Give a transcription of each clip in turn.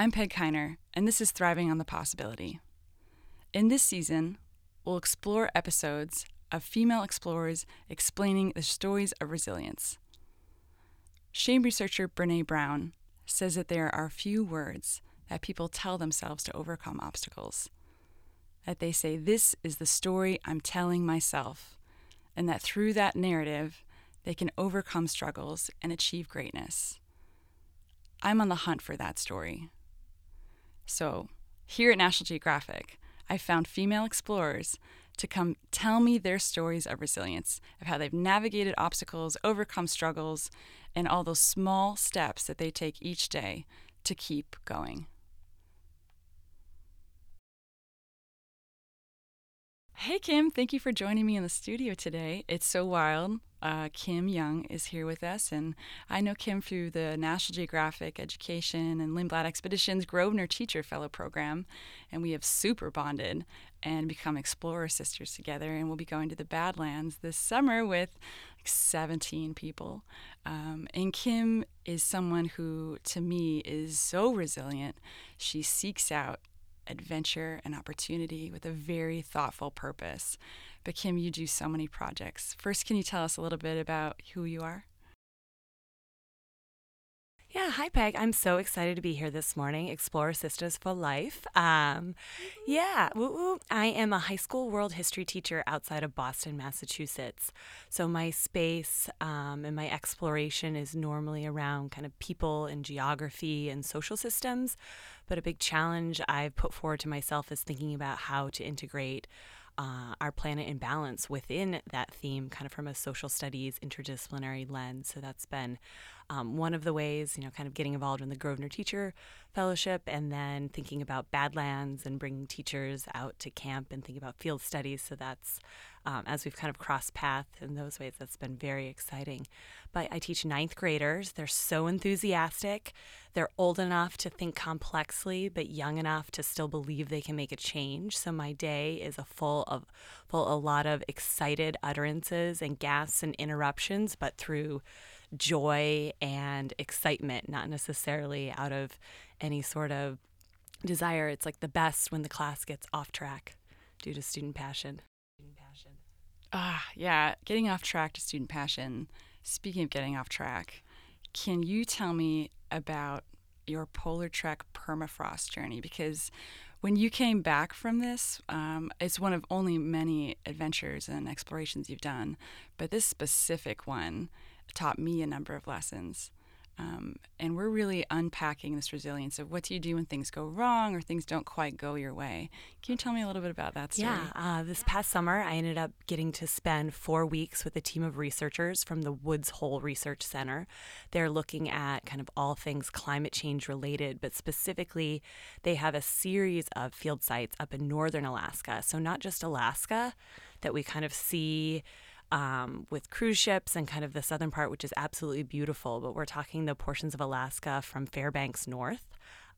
I'm Peg Kiner, and this is Thriving on the Possibility. In this season, we'll explore episodes of female explorers explaining the stories of resilience. Shame researcher Brene Brown says that there are few words that people tell themselves to overcome obstacles. That they say, This is the story I'm telling myself, and that through that narrative, they can overcome struggles and achieve greatness. I'm on the hunt for that story. So, here at National Geographic, I found female explorers to come tell me their stories of resilience, of how they've navigated obstacles, overcome struggles, and all those small steps that they take each day to keep going. Hey, Kim, thank you for joining me in the studio today. It's so wild. Uh, Kim Young is here with us, and I know Kim through the National Geographic Education and Lindblad Expeditions Grosvenor Teacher Fellow Program, and we have super bonded and become explorer sisters together. And we'll be going to the Badlands this summer with like 17 people. Um, and Kim is someone who, to me, is so resilient. She seeks out adventure and opportunity with a very thoughtful purpose. But Kim, you do so many projects. First, can you tell us a little bit about who you are? Yeah, hi Peg. I'm so excited to be here this morning. Explore Sisters for Life. Um, yeah, woo woo. I am a high school world history teacher outside of Boston, Massachusetts. So my space um, and my exploration is normally around kind of people and geography and social systems. But a big challenge I've put forward to myself is thinking about how to integrate uh, our planet in balance within that theme, kind of from a social studies interdisciplinary lens. So that's been um, one of the ways, you know, kind of getting involved in the Grosvenor Teacher Fellowship and then thinking about Badlands and bringing teachers out to camp and thinking about field studies. So that's, um, as we've kind of crossed paths in those ways, that's been very exciting. But I teach ninth graders. They're so enthusiastic. They're old enough to think complexly, but young enough to still believe they can make a change. So my day is a full of full a lot of excited utterances and gasps and interruptions, but through joy and excitement, not necessarily out of any sort of desire. It's like the best when the class gets off track due to. Student passion. Ah, yeah, getting off track to student passion. Speaking of getting off track, can you tell me about your PolarTREC permafrost journey? Because when you came back from this, um, it's one of only many adventures and explorations you've done, but this specific one taught me a number of lessons. Um, and we're really unpacking this resilience of what do you do when things go wrong or things don't quite go your way. Can you tell me a little bit about that story? Yeah, uh, this past summer, I ended up getting to spend four weeks with a team of researchers from the Woods Hole Research Center. They're looking at kind of all things climate change related, but specifically, they have a series of field sites up in northern Alaska. So, not just Alaska that we kind of see um, with cruise ships and kind of the southern part, which is absolutely beautiful. But we're talking the portions of Alaska from Fairbanks north.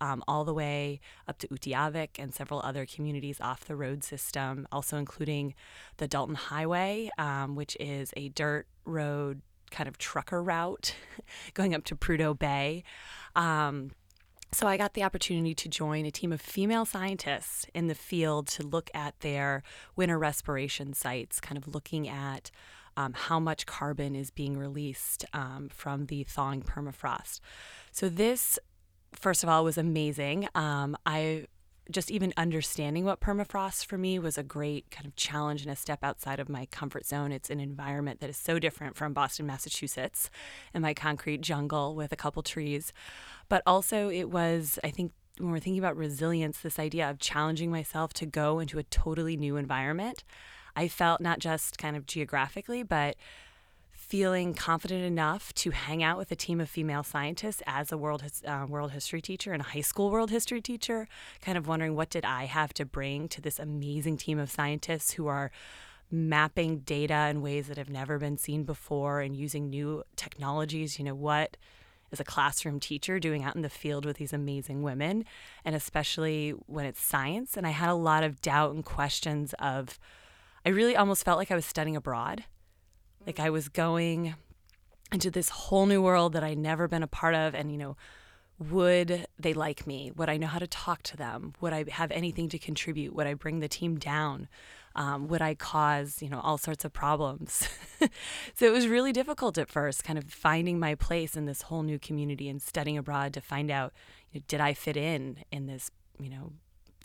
Um, all the way up to Utqiagvik and several other communities off the road system, also including the Dalton Highway, um, which is a dirt road kind of trucker route going up to Prudhoe Bay. Um, so I got the opportunity to join a team of female scientists in the field to look at their winter respiration sites, kind of looking at um, how much carbon is being released um, from the thawing permafrost. So this, first of all, was amazing. Um, I just even understanding what permafrost for me was a great kind of challenge and a step outside of my comfort zone. It's an environment that is so different from Boston, Massachusetts, and my concrete jungle with a couple trees. But also, it was, I think, when we're thinking about resilience, this idea of challenging myself to go into a totally new environment. I felt not just kind of geographically, but feeling confident enough to hang out with a team of female scientists as a world uh, world history teacher and a high school world history teacher, kind of wondering what did I have to bring to this amazing team of scientists who are mapping data in ways that have never been seen before and using new technologies. You know what? As a classroom teacher, doing out in the field with these amazing women, and especially when it's science. And I had a lot of doubt and questions of, I really almost felt like I was studying abroad like I was going into this whole new world that I'd never been a part of. And, you know, would they like me? Would I know how to talk to them? Would I have anything to contribute? Would I bring the team down? Um, would I cause, you know, all sorts of problems? so it was really difficult at first, kind of finding my place in this whole new community and studying abroad to find out, you know, did I fit in in this, you know,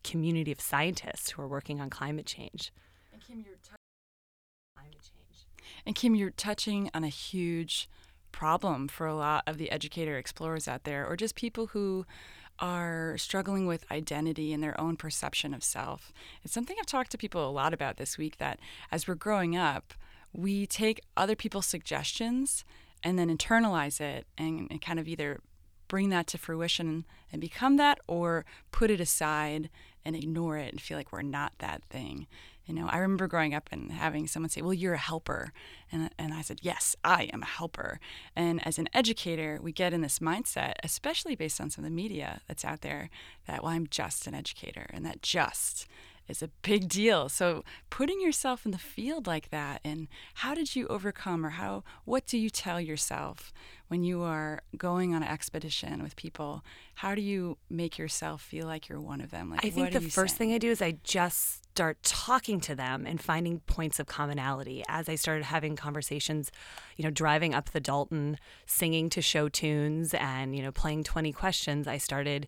community of scientists who are working on climate change? And Kim, you're t-. And Kim, you're touching on a huge problem for a lot of the educator explorers out there, or just people who are struggling with identity and their own perception of self. It's something I've talked to people a lot about this week that as we're growing up, we take other people's suggestions and then internalize it and, and kind of either bring that to fruition and become that or put it aside and ignore it and feel like we're not that thing. You know, I remember growing up and having someone say, "Well, you're a helper," and and I said, "Yes, I am a helper." And as an educator, we get in this mindset, especially based on some of the media that's out there, that well, I'm just an educator, and that just is a big deal. So putting yourself in the field like that and how did you overcome or how what do you tell yourself when you are going on an expedition with people? How do you make yourself feel like you're one of them? Like I think the first saying? thing I do is I just start talking to them and finding points of commonality. As I started having conversations, you know, driving up the Dalton, singing to show tunes and, you know, playing 20 questions, I started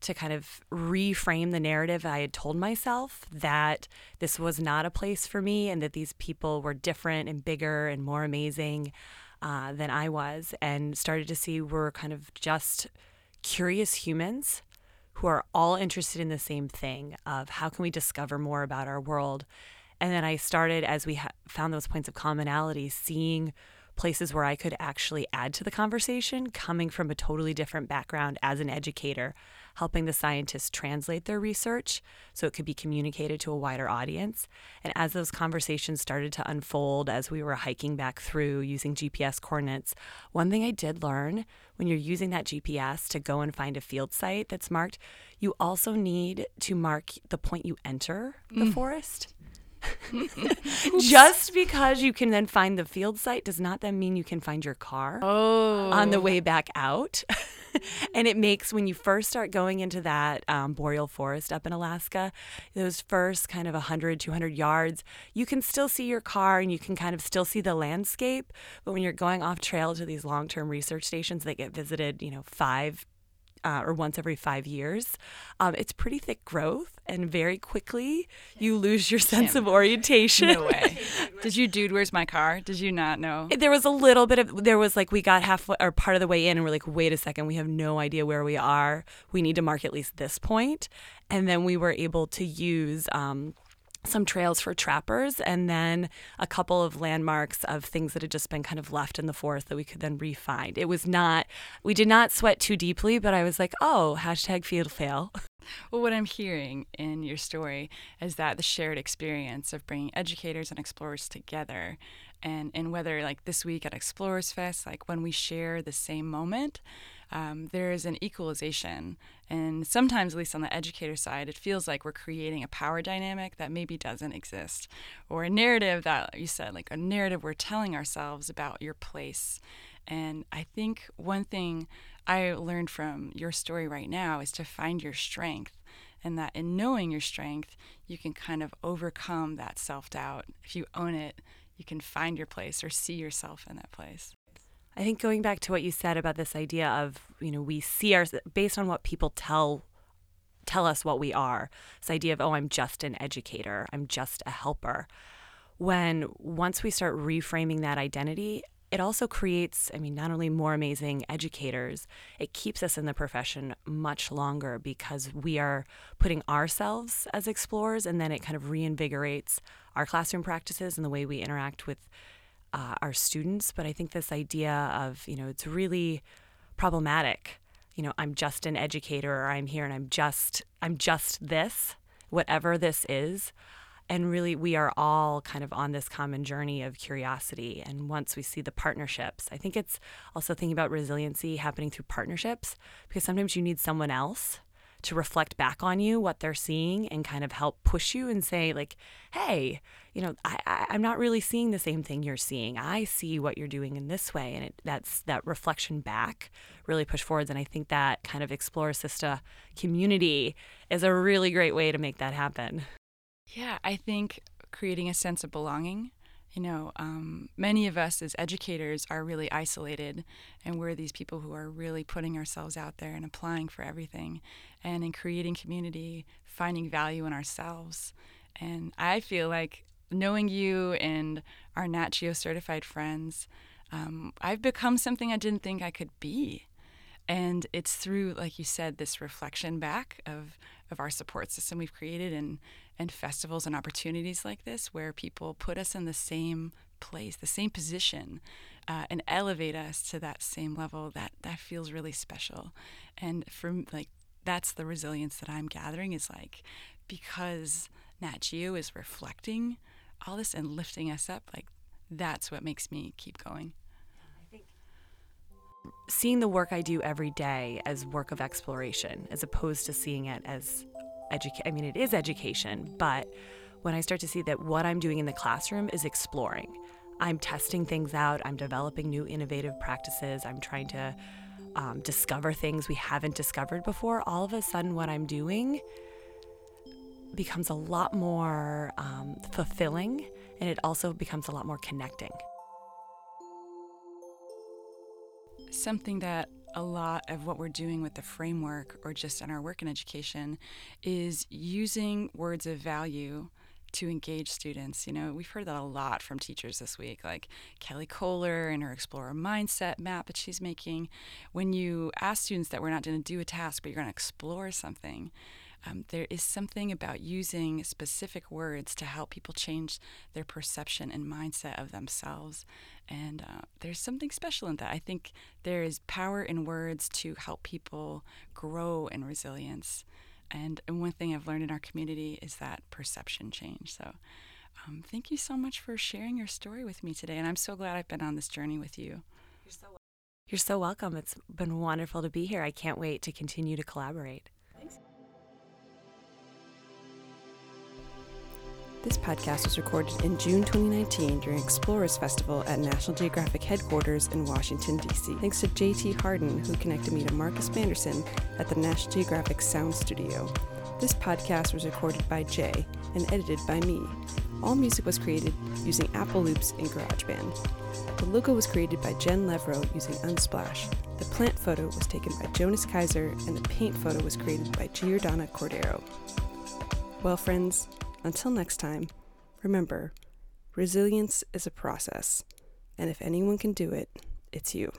to kind of reframe the narrative I had told myself that this was not a place for me and that these people were different and bigger and more amazing uh, than I was, and started to see we're kind of just curious humans who are all interested in the same thing of how can we discover more about our world. And then I started, as we ha- found those points of commonality, seeing places where I could actually add to the conversation, coming from a totally different background as an educator, helping the scientists translate their research so it could be communicated to a wider audience. And as those conversations started to unfold, as we were hiking back through using GPS coordinates, one thing I did learn when you're using that GPS to go and find a field site that's marked, you also need to mark the point you enter the mm. forest. Just because you can then find the field site does not then mean you can find your car oh. on the way back out. and it makes when you first start going into that um, boreal forest up in Alaska, those first kind of 100, 200 yards, you can still see your car and you can kind of still see the landscape. But when you're going off trail to these long term research stations that get visited, you know, five, uh, or once every five years. Um, it's pretty thick growth, and very quickly you lose your sense of orientation. No way. Did you, dude? Where's my car? Did you not know? There was a little bit of. There was like we got half or part of the way in, and we're like, wait a second, we have no idea where we are. We need to mark at least this point, and then we were able to use. Um, some trails for trappers and then a couple of landmarks of things that had just been kind of left in the forest that we could then re-find. It was not, we did not sweat too deeply, but I was like, oh, hashtag field fail. Well, what I'm hearing in your story is that the shared experience of bringing educators and explorers together and, and whether like this week at Explorers Fest, like when we share the same moment, um, there is an equalization. And sometimes, at least on the educator side, it feels like we're creating a power dynamic that maybe doesn't exist, or a narrative that you said, like a narrative we're telling ourselves about your place. And I think one thing I learned from your story right now is to find your strength. And that in knowing your strength, you can kind of overcome that self doubt. If you own it, you can find your place or see yourself in that place. I think going back to what you said about this idea of, you know, we see our based on what people tell tell us what we are. This idea of, oh, I'm just an educator, I'm just a helper. When once we start reframing that identity, it also creates, I mean, not only more amazing educators, it keeps us in the profession much longer because we are putting ourselves as explorers and then it kind of reinvigorates our classroom practices and the way we interact with uh, our students, but I think this idea of, you know, it's really problematic. You know, I'm just an educator or I'm here and I'm just I'm just this, whatever this is. And really we are all kind of on this common journey of curiosity. And once we see the partnerships, I think it's also thinking about resiliency happening through partnerships because sometimes you need someone else to reflect back on you what they're seeing and kind of help push you and say like hey you know I, I am not really seeing the same thing you're seeing. I see what you're doing in this way. And it, that's that reflection back really push forwards. And i think that kind of explore Assista community is a really great way to make that happen. Yeah i think creating a sense of belonging you know, um, many of us as educators are really isolated, and we're these people who are really putting ourselves out there and applying for everything, and in creating community, finding value in ourselves. And I feel like knowing you and our Nat Geo certified friends, um, I've become something I didn't think I could be. And it's through, like you said, this reflection back of, of our support system we've created and and festivals and opportunities like this where people put us in the same place, the same position, uh, and elevate us to that same level. That that feels really special, and for like that's the resilience that I'm gathering is like because Nat Geo is reflecting all this and lifting us up. Like that's what makes me keep going seeing the work I do every day as work of exploration, as opposed to seeing it as I mean, it is education, but when I start to see that what I'm doing in the classroom is exploring, I'm testing things out, I'm developing new innovative practices, I'm trying to um, discover things we haven't discovered before, all of a sudden, what I'm doing becomes a lot more um, fulfilling and it also becomes a lot more connecting. Something that a lot of what we're doing with the framework or just in our work in education is using words of value to engage students. You know, we've heard that a lot from teachers this week, like Kelly Kohler and her Explorer Mindset map that she's making. When you ask students that we're not going to do a task, but you're going to explore something, um, there is something about using specific words to help people change their perception and mindset of themselves. And uh, there's something special in that. I think there is power in words to help people grow in resilience. And, and one thing I've learned in our community is that perception change. So um, thank you so much for sharing your story with me today. And I'm so glad I've been on this journey with you. You're so, You're so welcome. It's been wonderful to be here. I can't wait to continue to collaborate. This podcast was recorded in June 2019 during Explorers Festival at National Geographic headquarters in Washington, D.C. Thanks to JT Harden, who connected me to Marcus Manderson at the National Geographic Sound Studio. This podcast was recorded by Jay and edited by me. All music was created using Apple Loops and GarageBand. The logo was created by Jen Levro using Unsplash. The plant photo was taken by Jonas Kaiser, and the paint photo was created by Giordana Cordero. Well, friends, until next time, remember resilience is a process, and if anyone can do it, it's you.